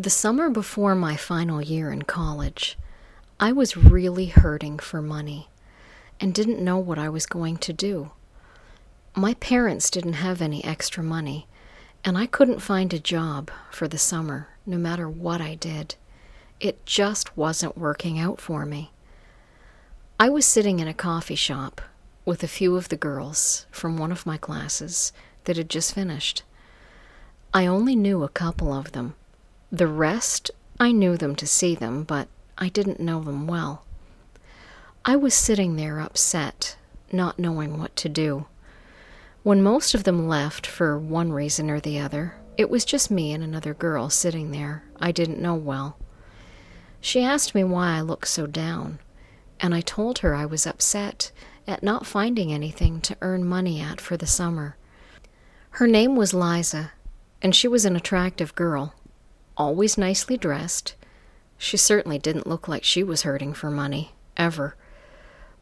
The summer before my final year in college, I was really hurting for money and didn't know what I was going to do. My parents didn't have any extra money, and I couldn't find a job for the summer no matter what I did. It just wasn't working out for me. I was sitting in a coffee shop with a few of the girls from one of my classes that had just finished. I only knew a couple of them the rest, I knew them to see them, but I didn't know them well. I was sitting there upset, not knowing what to do. When most of them left for one reason or the other, it was just me and another girl sitting there I didn't know well. She asked me why I looked so down, and I told her I was upset at not finding anything to earn money at for the summer. Her name was Liza, and she was an attractive girl always nicely dressed. She certainly didn't look like she was hurting for money, ever.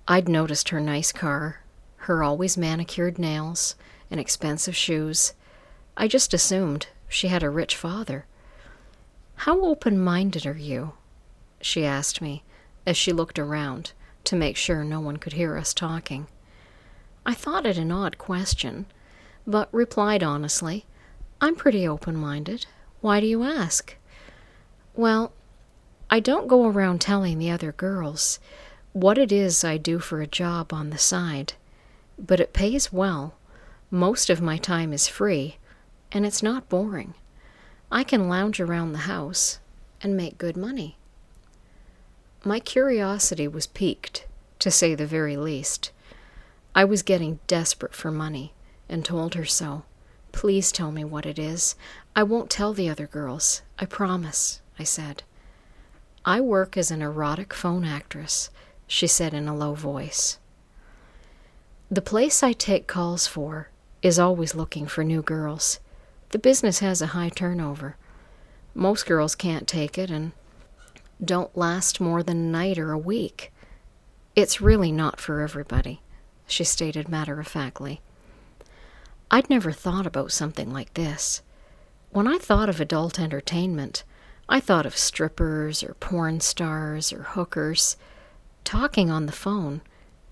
I'd noticed her nice car, her always manicured nails, and expensive shoes. I just assumed she had a rich father. How open minded are you? she asked me as she looked around to make sure no one could hear us talking. I thought it an odd question, but replied honestly, I'm pretty open minded. Why do you ask? Well, I don't go around telling the other girls what it is I do for a job on the side, but it pays well. Most of my time is free, and it's not boring. I can lounge around the house and make good money. My curiosity was piqued, to say the very least. I was getting desperate for money and told her so. Please tell me what it is. I won't tell the other girls. I promise, I said. I work as an erotic phone actress, she said in a low voice. The place I take calls for is always looking for new girls. The business has a high turnover. Most girls can't take it and don't last more than a night or a week. It's really not for everybody, she stated matter of factly. I'd never thought about something like this. When I thought of adult entertainment, I thought of strippers or porn stars or hookers. Talking on the phone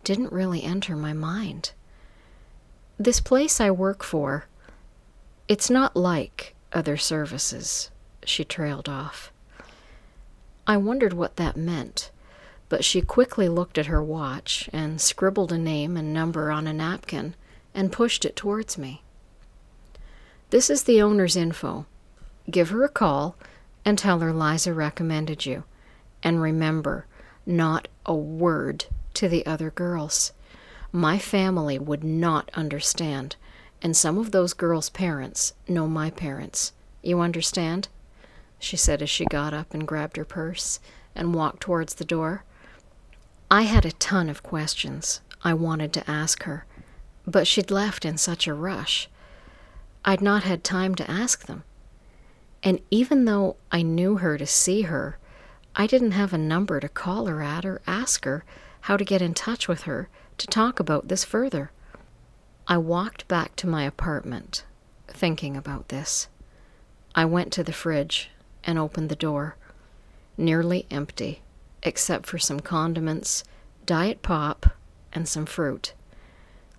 didn't really enter my mind. This place I work for, it's not like other services, she trailed off. I wondered what that meant, but she quickly looked at her watch and scribbled a name and number on a napkin and pushed it towards me. This is the owner's info. Give her a call and tell her Liza recommended you. And remember, not a word to the other girls. My family would not understand, and some of those girls' parents know my parents. You understand? She said as she got up and grabbed her purse and walked towards the door. I had a ton of questions I wanted to ask her, but she'd left in such a rush. I'd not had time to ask them. And even though I knew her to see her, I didn't have a number to call her at or ask her how to get in touch with her to talk about this further. I walked back to my apartment, thinking about this. I went to the fridge and opened the door. Nearly empty, except for some condiments, diet pop, and some fruit.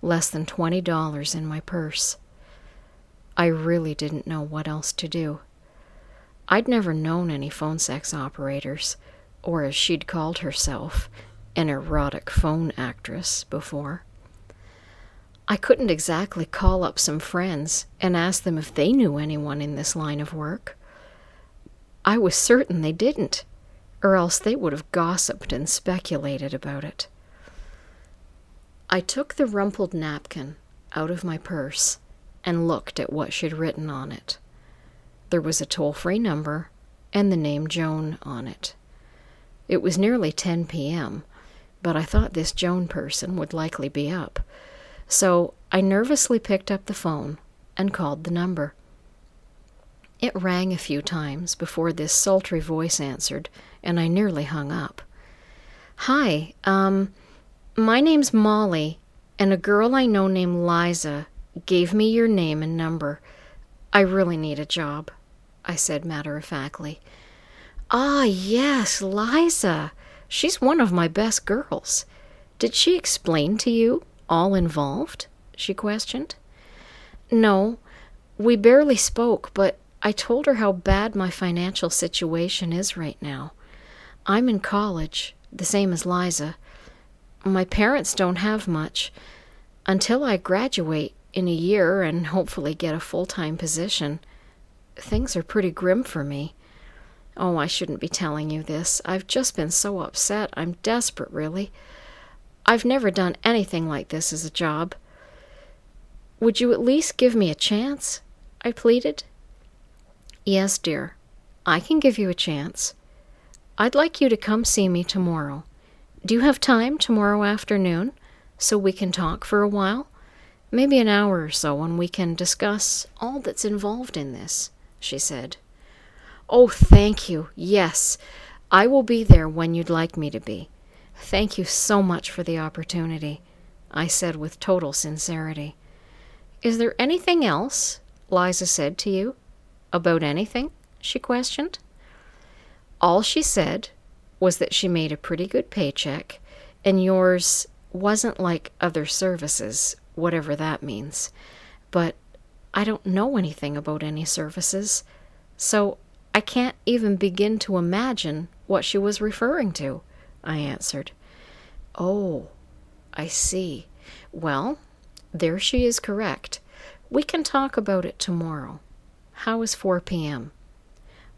Less than $20 in my purse. I really didn't know what else to do. I'd never known any phone sex operators, or as she'd called herself, an erotic phone actress, before. I couldn't exactly call up some friends and ask them if they knew anyone in this line of work. I was certain they didn't, or else they would have gossiped and speculated about it. I took the rumpled napkin out of my purse and looked at what she'd written on it. There was a toll free number and the name Joan on it. It was nearly 10 p.m., but I thought this Joan person would likely be up, so I nervously picked up the phone and called the number. It rang a few times before this sultry voice answered, and I nearly hung up. Hi, um, my name's Molly, and a girl I know named Liza gave me your name and number. I really need a job. I said matter of factly. Ah, yes, Liza. She's one of my best girls. Did she explain to you all involved? she questioned. No, we barely spoke, but I told her how bad my financial situation is right now. I'm in college, the same as Liza. My parents don't have much. Until I graduate in a year and hopefully get a full time position, things are pretty grim for me. Oh, I shouldn't be telling you this. I've just been so upset. I'm desperate, really. I've never done anything like this as a job. Would you at least give me a chance? I pleaded. Yes, dear. I can give you a chance. I'd like you to come see me tomorrow. Do you have time tomorrow afternoon so we can talk for a while? Maybe an hour or so, and we can discuss all that's involved in this, she said. Oh, thank you. Yes, I will be there when you'd like me to be. Thank you so much for the opportunity, I said with total sincerity. Is there anything else Liza said to you? About anything? she questioned. All she said was that she made a pretty good paycheck, and yours wasn't like other services, whatever that means. But I don't know anything about any services, so I can't even begin to imagine what she was referring to, I answered. Oh, I see. Well, there she is correct. We can talk about it tomorrow. How is 4 p.m.?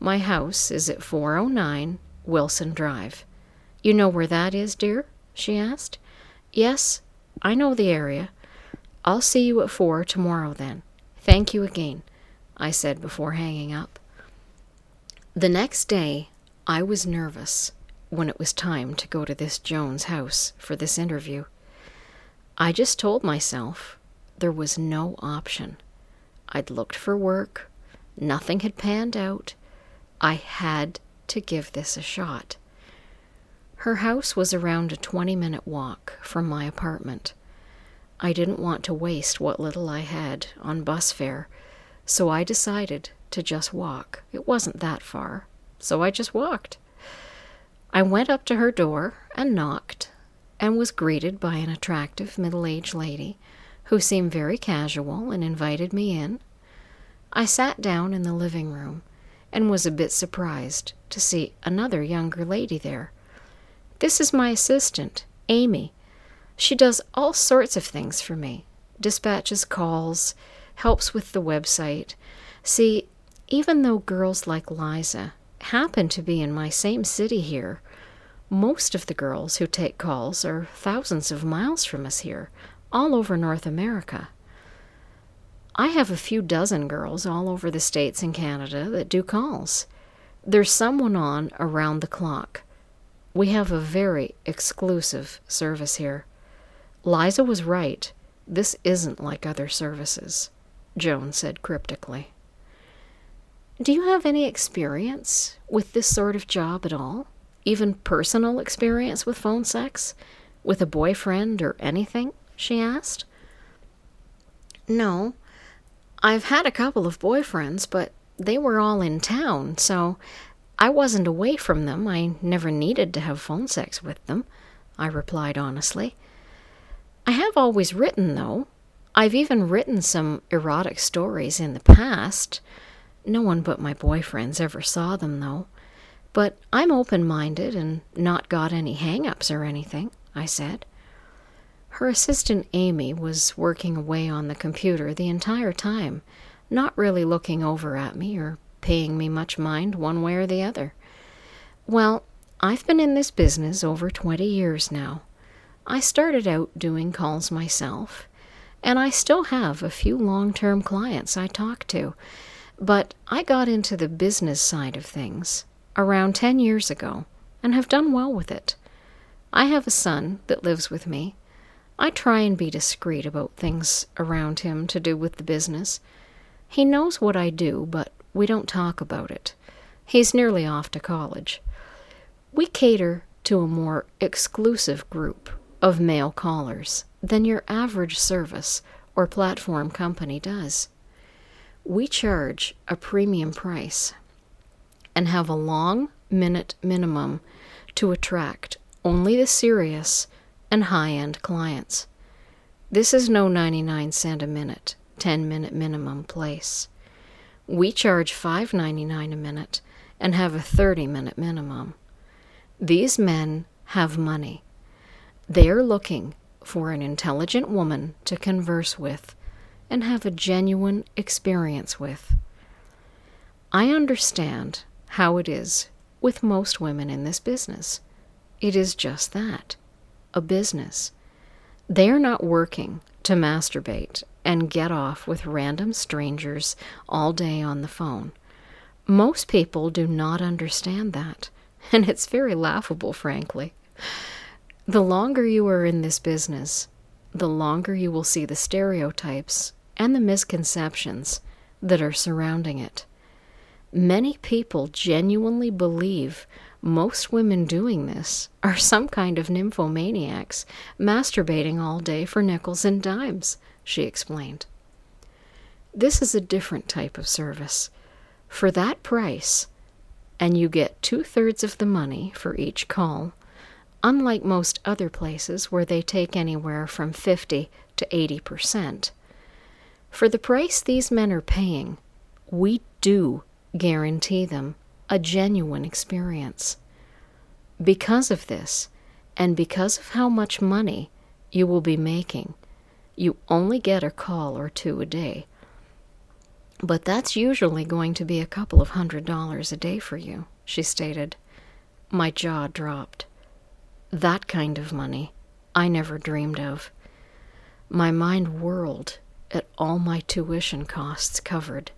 My house is at 409 Wilson Drive. You know where that is, dear? she asked. Yes, I know the area. I'll see you at four tomorrow then. Thank you again, I said before hanging up. The next day, I was nervous when it was time to go to this Joan's house for this interview. I just told myself there was no option. I'd looked for work, nothing had panned out. I had to give this a shot. Her house was around a 20 minute walk from my apartment. I didn't want to waste what little I had on bus fare, so I decided to just walk. It wasn't that far, so I just walked. I went up to her door and knocked, and was greeted by an attractive middle aged lady who seemed very casual and invited me in. I sat down in the living room and was a bit surprised to see another younger lady there. This is my assistant, Amy. She does all sorts of things for me dispatches calls, helps with the website. See, even though girls like Liza happen to be in my same city here, most of the girls who take calls are thousands of miles from us here, all over North America. I have a few dozen girls all over the States and Canada that do calls. There's someone on around the clock. We have a very exclusive service here. Liza was right. This isn't like other services, Joan said cryptically. Do you have any experience with this sort of job at all? Even personal experience with phone sex? With a boyfriend or anything? she asked. No. I've had a couple of boyfriends, but they were all in town, so I wasn't away from them. I never needed to have phone sex with them, I replied honestly. I have always written, though. I've even written some erotic stories in the past. No one but my boyfriends ever saw them, though. But I'm open minded and not got any hang ups or anything, I said. Her assistant Amy was working away on the computer the entire time, not really looking over at me or paying me much mind one way or the other. Well, I've been in this business over 20 years now. I started out doing calls myself, and I still have a few long term clients I talk to, but I got into the business side of things around 10 years ago and have done well with it. I have a son that lives with me. I try and be discreet about things around him to do with the business. He knows what I do, but we don't talk about it. He's nearly off to college. We cater to a more exclusive group of male callers than your average service or platform company does. We charge a premium price and have a long minute minimum to attract only the serious and high end clients. This is no 99 cent a minute, 10 minute minimum place. We charge $5.99 a minute and have a 30 minute minimum. These men have money. They are looking for an intelligent woman to converse with and have a genuine experience with. I understand how it is with most women in this business. It is just that a business. They are not working to masturbate and get off with random strangers all day on the phone. Most people do not understand that, and it's very laughable, frankly. The longer you are in this business, the longer you will see the stereotypes and the misconceptions that are surrounding it. Many people genuinely believe most women doing this are some kind of nymphomaniacs masturbating all day for nickels and dimes, she explained. This is a different type of service. For that price, and you get two thirds of the money for each call, unlike most other places where they take anywhere from 50 to 80 percent. For the price these men are paying, we do guarantee them a genuine experience. Because of this, and because of how much money you will be making, you only get a call or two a day. But that's usually going to be a couple of hundred dollars a day for you, she stated. My jaw dropped. That kind of money I never dreamed of. My mind whirled at all my tuition costs covered,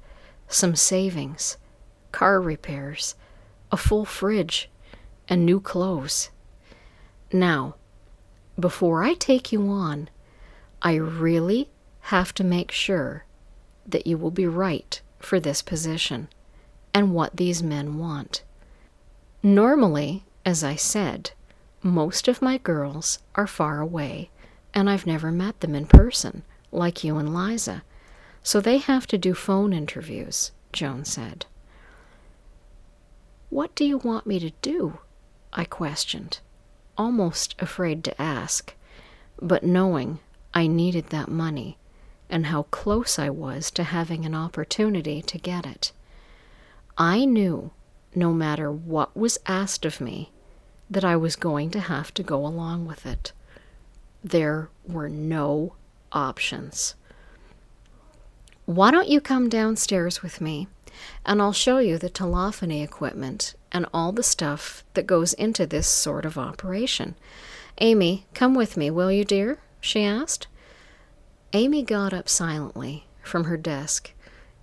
some savings, car repairs, a full fridge, and new clothes. Now, before I take you on, I really have to make sure that you will be right for this position and what these men want. Normally, as I said, most of my girls are far away, and I've never met them in person, like you and Liza, so they have to do phone interviews, Joan said. What do you want me to do? I questioned, almost afraid to ask, but knowing I needed that money and how close I was to having an opportunity to get it. I knew, no matter what was asked of me, that I was going to have to go along with it. There were no options. Why don't you come downstairs with me and I'll show you the telephony equipment and all the stuff that goes into this sort of operation. Amy, come with me, will you, dear? she asked. Amy got up silently from her desk,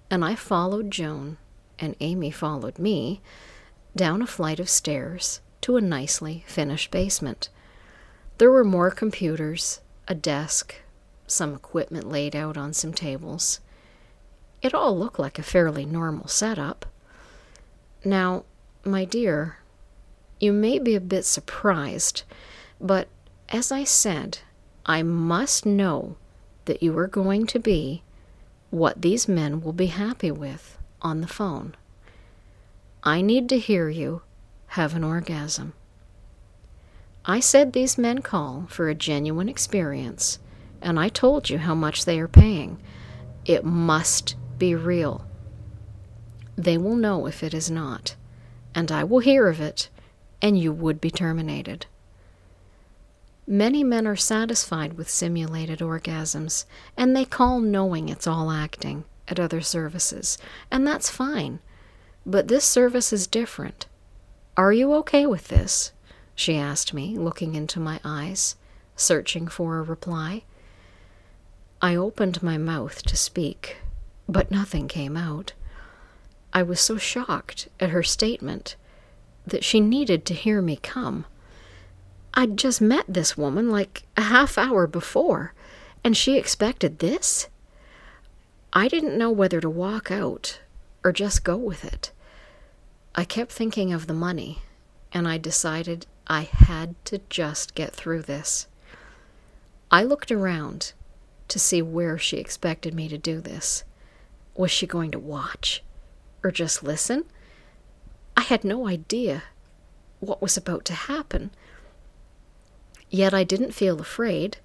and I followed Joan, and Amy followed me, down a flight of stairs to a nicely finished basement. There were more computers, a desk, some equipment laid out on some tables. It all looked like a fairly normal setup. Now, my dear, you may be a bit surprised, but as I said, I must know that you are going to be what these men will be happy with on the phone. I need to hear you have an orgasm. I said these men call for a genuine experience, and I told you how much they are paying. It must be real. They will know if it is not, and I will hear of it, and you would be terminated. Many men are satisfied with simulated orgasms, and they call knowing it's all acting at other services, and that's fine. But this service is different. Are you okay with this? she asked me, looking into my eyes, searching for a reply. I opened my mouth to speak, but nothing came out. I was so shocked at her statement that she needed to hear me come. I'd just met this woman like a half hour before, and she expected this? I didn't know whether to walk out or just go with it. I kept thinking of the money, and I decided I had to just get through this. I looked around to see where she expected me to do this. Was she going to watch? Or just listen? I had no idea what was about to happen. Yet I didn't feel afraid.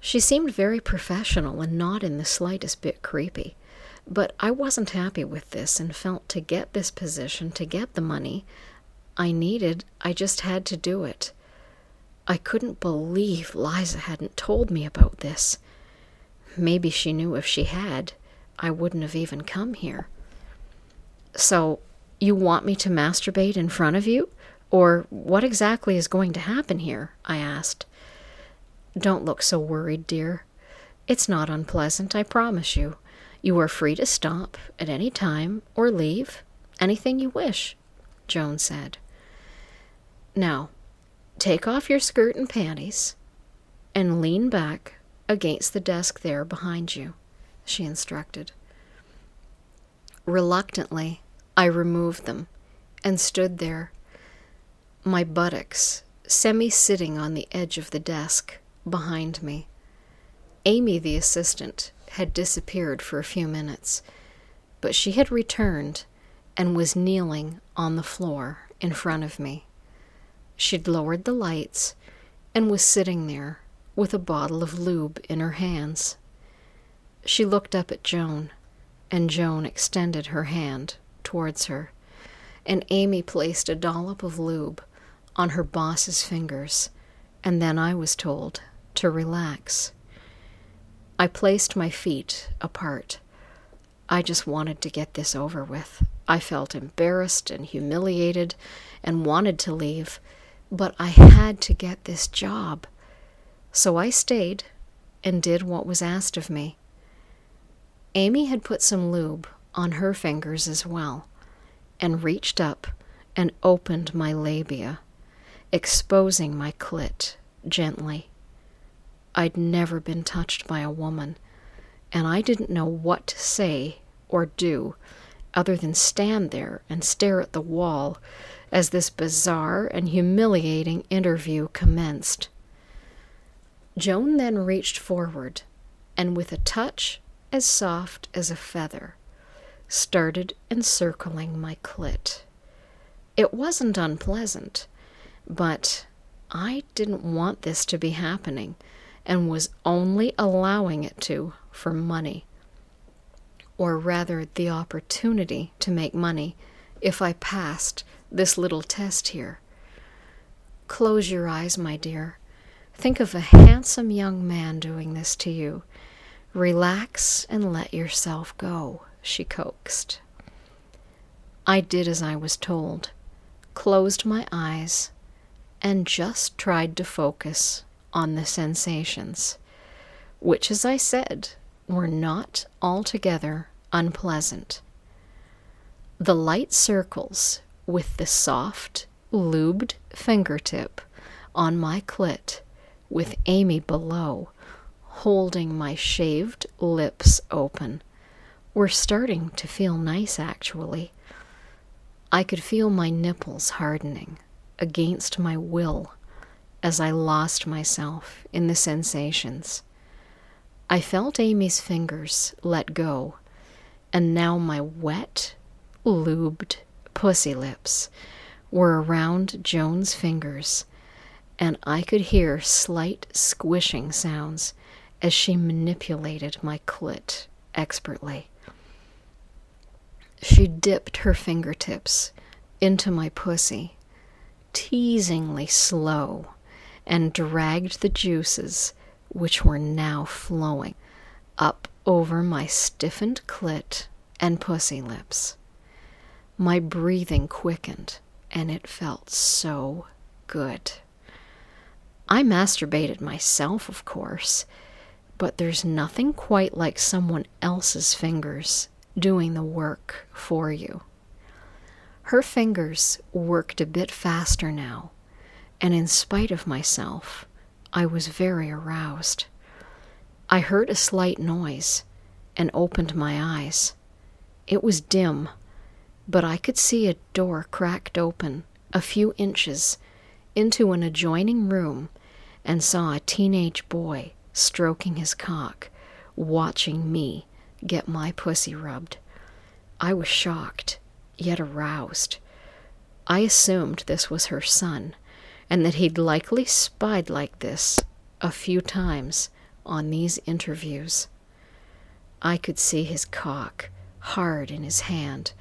She seemed very professional and not in the slightest bit creepy. But I wasn't happy with this and felt to get this position, to get the money I needed, I just had to do it. I couldn't believe Liza hadn't told me about this. Maybe she knew if she had, I wouldn't have even come here. So, you want me to masturbate in front of you? Or what exactly is going to happen here? I asked. Don't look so worried, dear. It's not unpleasant, I promise you. You are free to stop at any time or leave anything you wish, Joan said. Now, take off your skirt and panties and lean back against the desk there behind you, she instructed. Reluctantly, I removed them and stood there, my buttocks semi sitting on the edge of the desk behind me. Amy, the assistant, had disappeared for a few minutes, but she had returned and was kneeling on the floor in front of me. She'd lowered the lights and was sitting there with a bottle of lube in her hands. She looked up at Joan, and Joan extended her hand towards her, and Amy placed a dollop of lube on her boss's fingers, and then I was told to relax. I placed my feet apart. I just wanted to get this over with. I felt embarrassed and humiliated and wanted to leave, but I had to get this job. So I stayed and did what was asked of me. Amy had put some lube on her fingers as well and reached up and opened my labia, exposing my clit gently. I'd never been touched by a woman, and I didn't know what to say or do other than stand there and stare at the wall as this bizarre and humiliating interview commenced. Joan then reached forward and, with a touch as soft as a feather, started encircling my clit. It wasn't unpleasant, but I didn't want this to be happening and was only allowing it to for money. Or rather, the opportunity to make money if I passed this little test here. Close your eyes, my dear. Think of a handsome young man doing this to you. Relax and let yourself go, she coaxed. I did as I was told, closed my eyes, and just tried to focus on the sensations, which, as I said, were not altogether unpleasant. The light circles with the soft, lubed fingertip on my clit, with Amy below, holding my shaved lips open, were starting to feel nice, actually. I could feel my nipples hardening against my will as I lost myself in the sensations. I felt Amy's fingers let go, and now my wet, lubed pussy lips were around Joan's fingers, and I could hear slight squishing sounds as she manipulated my clit expertly. She dipped her fingertips into my pussy, teasingly slow and dragged the juices, which were now flowing, up over my stiffened clit and pussy lips. My breathing quickened, and it felt so good. I masturbated myself, of course, but there's nothing quite like someone else's fingers doing the work for you. Her fingers worked a bit faster now, and in spite of myself, I was very aroused. I heard a slight noise and opened my eyes. It was dim, but I could see a door cracked open a few inches into an adjoining room and saw a teenage boy stroking his cock, watching me get my pussy rubbed. I was shocked, yet aroused. I assumed this was her son, and that he'd likely spied like this a few times on these interviews. I could see his cock hard in his hand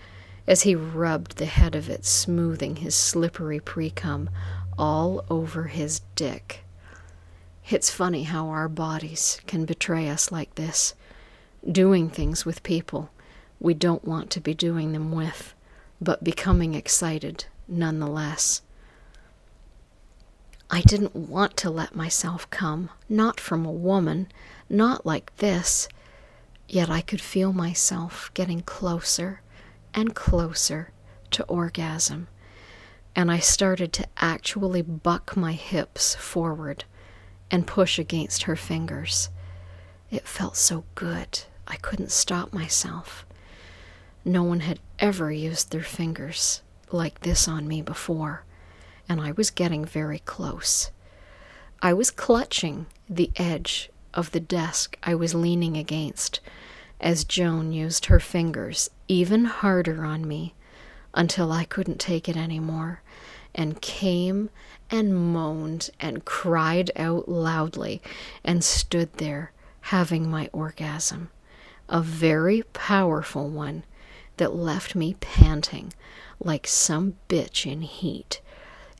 as he rubbed the head of it, smoothing his slippery precum all over his dick. It's funny how our bodies can betray us like this, doing things with people we don't want to be doing them with, but becoming excited nonetheless. I didn't want to let myself come, not from a woman, not like this, yet I could feel myself getting closer and closer to orgasm, and I started to actually buck my hips forward and push against her fingers. It felt so good, I couldn't stop myself. No one had ever used their fingers like this on me before, and I was getting very close. I was clutching the edge of the desk I was leaning against as Joan used her fingers even harder on me until I couldn't take it any more and came and moaned and cried out loudly and stood there having my orgasm, a very powerful one that left me panting like some bitch in heat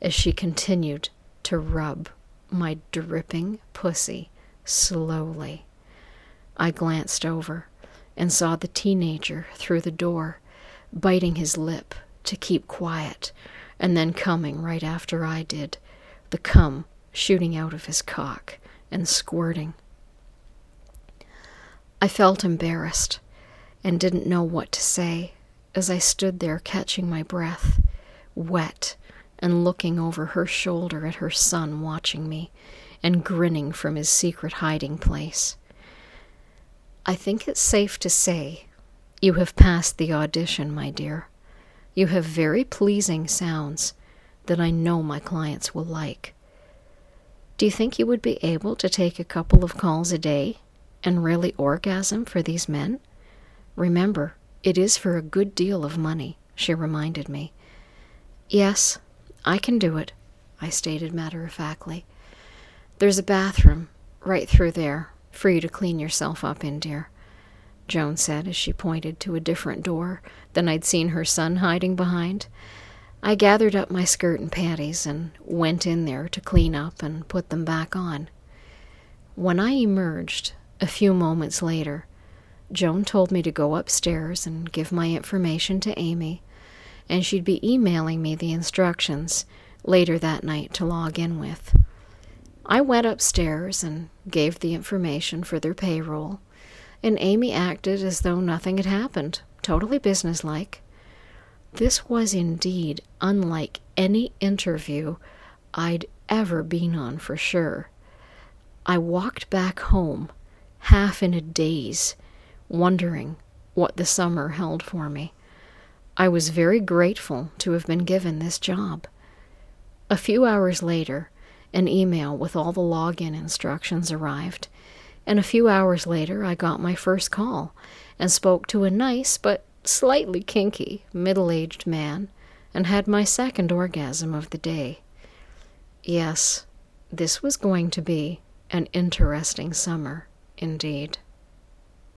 as she continued to rub my dripping pussy slowly. I glanced over and saw the teenager through the door, biting his lip to keep quiet, and then coming right after I did, the cum shooting out of his cock and squirting. I felt embarrassed and didn't know what to say as I stood there catching my breath, wet, and looking over her shoulder at her son watching me and grinning from his secret hiding place. I think it's safe to say you have passed the audition, my dear. You have very pleasing sounds that I know my clients will like. Do you think you would be able to take a couple of calls a day and really orgasm for these men? Remember, it is for a good deal of money, she reminded me. Yes, I can do it, I stated matter of factly. There's a bathroom right through there for you to clean yourself up in, dear, Joan said as she pointed to a different door than I'd seen her son hiding behind. I gathered up my skirt and panties and went in there to clean up and put them back on. When I emerged, a few moments later, Joan told me to go upstairs and give my information to Amy, and she'd be emailing me the instructions later that night to log in with. I went upstairs and gave the information for their payroll, and Amy acted as though nothing had happened, totally businesslike. This was indeed unlike any interview I'd ever been on for sure. I walked back home, half in a daze, wondering what the summer held for me. I was very grateful to have been given this job. A few hours later, an email with all the login instructions arrived, and a few hours later I got my first call and spoke to a nice but slightly kinky middle aged man and had my second orgasm of the day. Yes, this was going to be an interesting summer indeed.